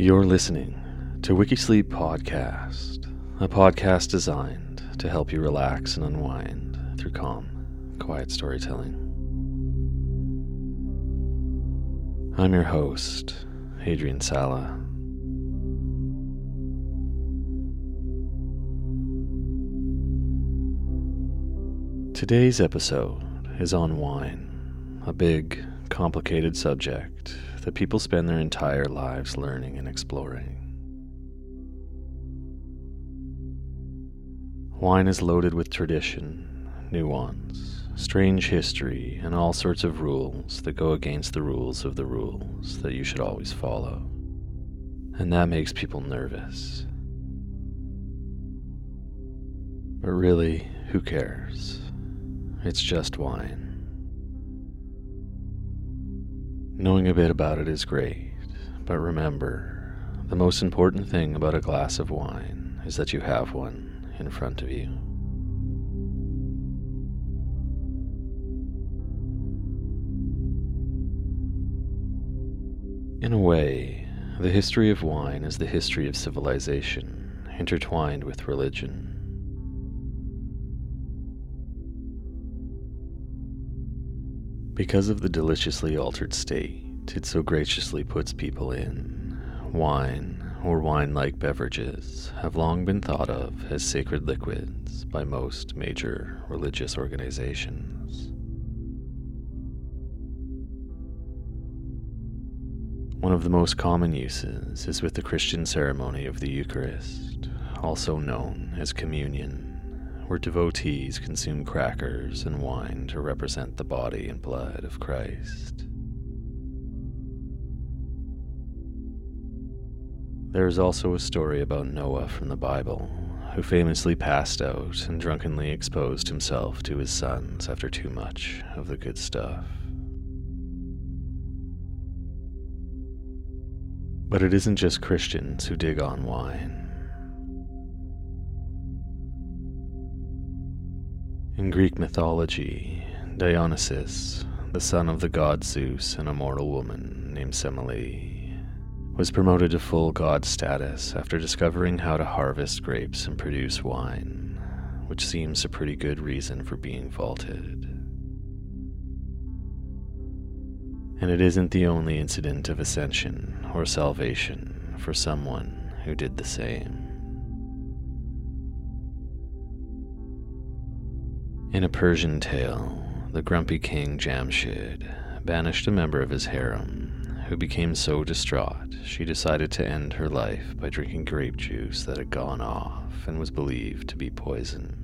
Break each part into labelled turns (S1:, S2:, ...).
S1: You're listening to Wikisleep Podcast, a podcast designed to help you relax and unwind through calm, quiet storytelling. I'm your host, Adrian Sala. Today's episode is on wine, a big, complicated subject that people spend their entire lives learning and exploring. Wine is loaded with tradition, nuance, strange history, and all sorts of rules that go against the rules of the rules that you should always follow. And that makes people nervous. But really, who cares? It's just wine. Knowing a bit about it is great, but remember, the most important thing about a glass of wine is that you have one in front of you. In a way, the history of wine is the history of civilization, intertwined with religion. Because of the deliciously altered state it so graciously puts people in, wine or wine like beverages have long been thought of as sacred liquids by most major religious organizations. One of the most common uses is with the Christian ceremony of the Eucharist, also known as communion where devotees consume crackers and wine to represent the body and blood of Christ. There is also a story about Noah from the Bible, who famously passed out and drunkenly exposed himself to his sons after too much of the good stuff. But it isn't just Christians who dig on wine. In Greek mythology, Dionysus, the son of the god Zeus and a mortal woman named Semele, was promoted to full god status after discovering how to harvest grapes and produce wine, which seems a pretty good reason for being vaulted. And it isn't the only incident of ascension or salvation for someone who did the same. In a Persian tale, the grumpy king Jamshid banished a member of his harem, who became so distraught she decided to end her life by drinking grape juice that had gone off and was believed to be poison.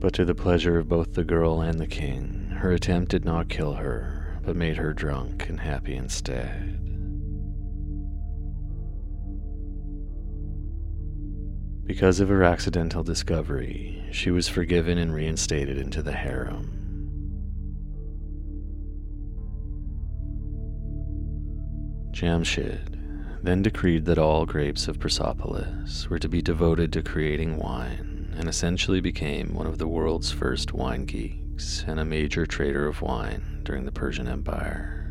S1: But to the pleasure of both the girl and the king, her attempt did not kill her, but made her drunk and happy instead. Because of her accidental discovery, she was forgiven and reinstated into the harem. Jamshid then decreed that all grapes of Persepolis were to be devoted to creating wine and essentially became one of the world's first wine geeks and a major trader of wine during the Persian Empire.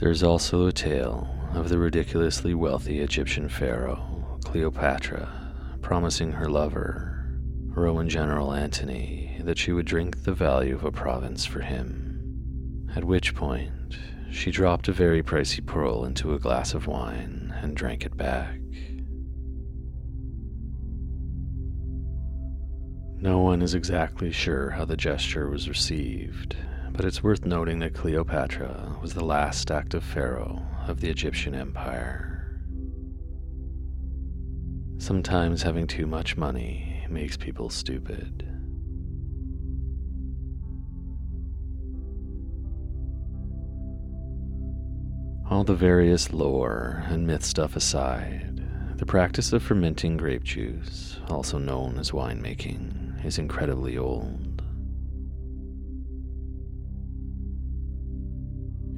S1: There's also a tale of the ridiculously wealthy Egyptian pharaoh, Cleopatra, promising her lover, Roman General Antony, that she would drink the value of a province for him. At which point, she dropped a very pricey pearl into a glass of wine and drank it back. No one is exactly sure how the gesture was received, but it's worth noting that Cleopatra was the last active pharaoh of the Egyptian Empire. Sometimes having too much money makes people stupid. All the various lore and myth stuff aside, the practice of fermenting grape juice, also known as winemaking, is incredibly old.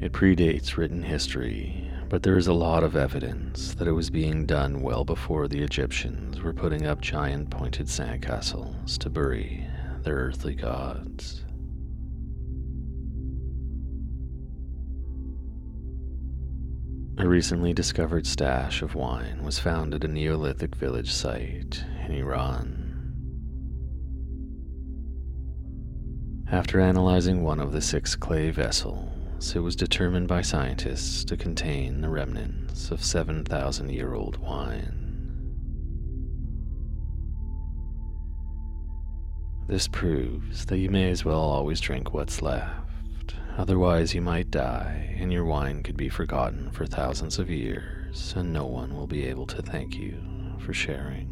S1: It predates written history, but there is a lot of evidence that it was being done well before the Egyptians were putting up giant pointed sandcastles to bury their earthly gods. A recently discovered stash of wine was found at a Neolithic village site in Iran. After analyzing one of the six clay vessels, it was determined by scientists to contain the remnants of 7,000 year old wine. This proves that you may as well always drink what's left, otherwise, you might die and your wine could be forgotten for thousands of years, and no one will be able to thank you for sharing.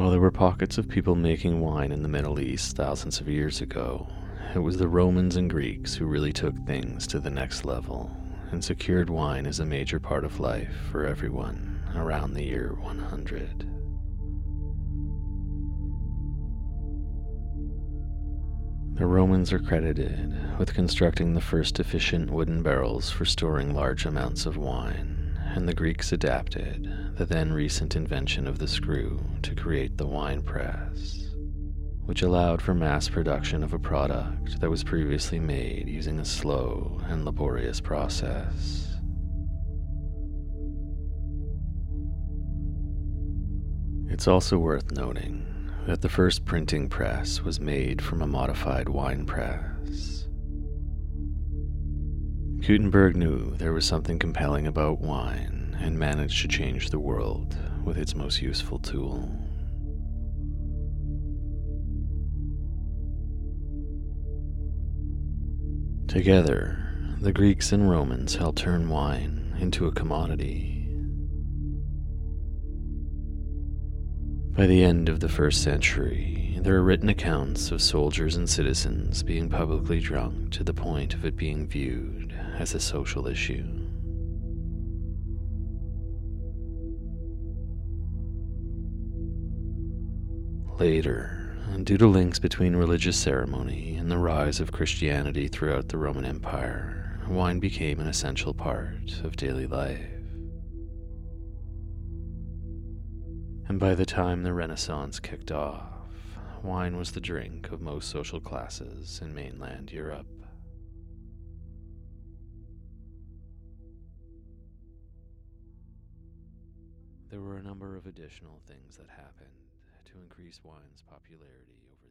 S1: While there were pockets of people making wine in the Middle East thousands of years ago, it was the Romans and Greeks who really took things to the next level and secured wine as a major part of life for everyone around the year 100. The Romans are credited with constructing the first efficient wooden barrels for storing large amounts of wine, and the Greeks adapted the then recent invention of the screw to create the wine press which allowed for mass production of a product that was previously made using a slow and laborious process. It's also worth noting that the first printing press was made from a modified wine press. Gutenberg knew there was something compelling about wine and managed to change the world with its most useful tool. Together, the Greeks and Romans helped turn wine into a commodity. By the end of the first century, there are written accounts of soldiers and citizens being publicly drunk to the point of it being viewed as a social issue. Later, due to links between religious ceremony and the rise of Christianity throughout the Roman Empire, wine became an essential part of daily life. And by the time the Renaissance kicked off, wine was the drink of most social classes in mainland Europe. There were a number of additional things that happened to increase wine's popularity over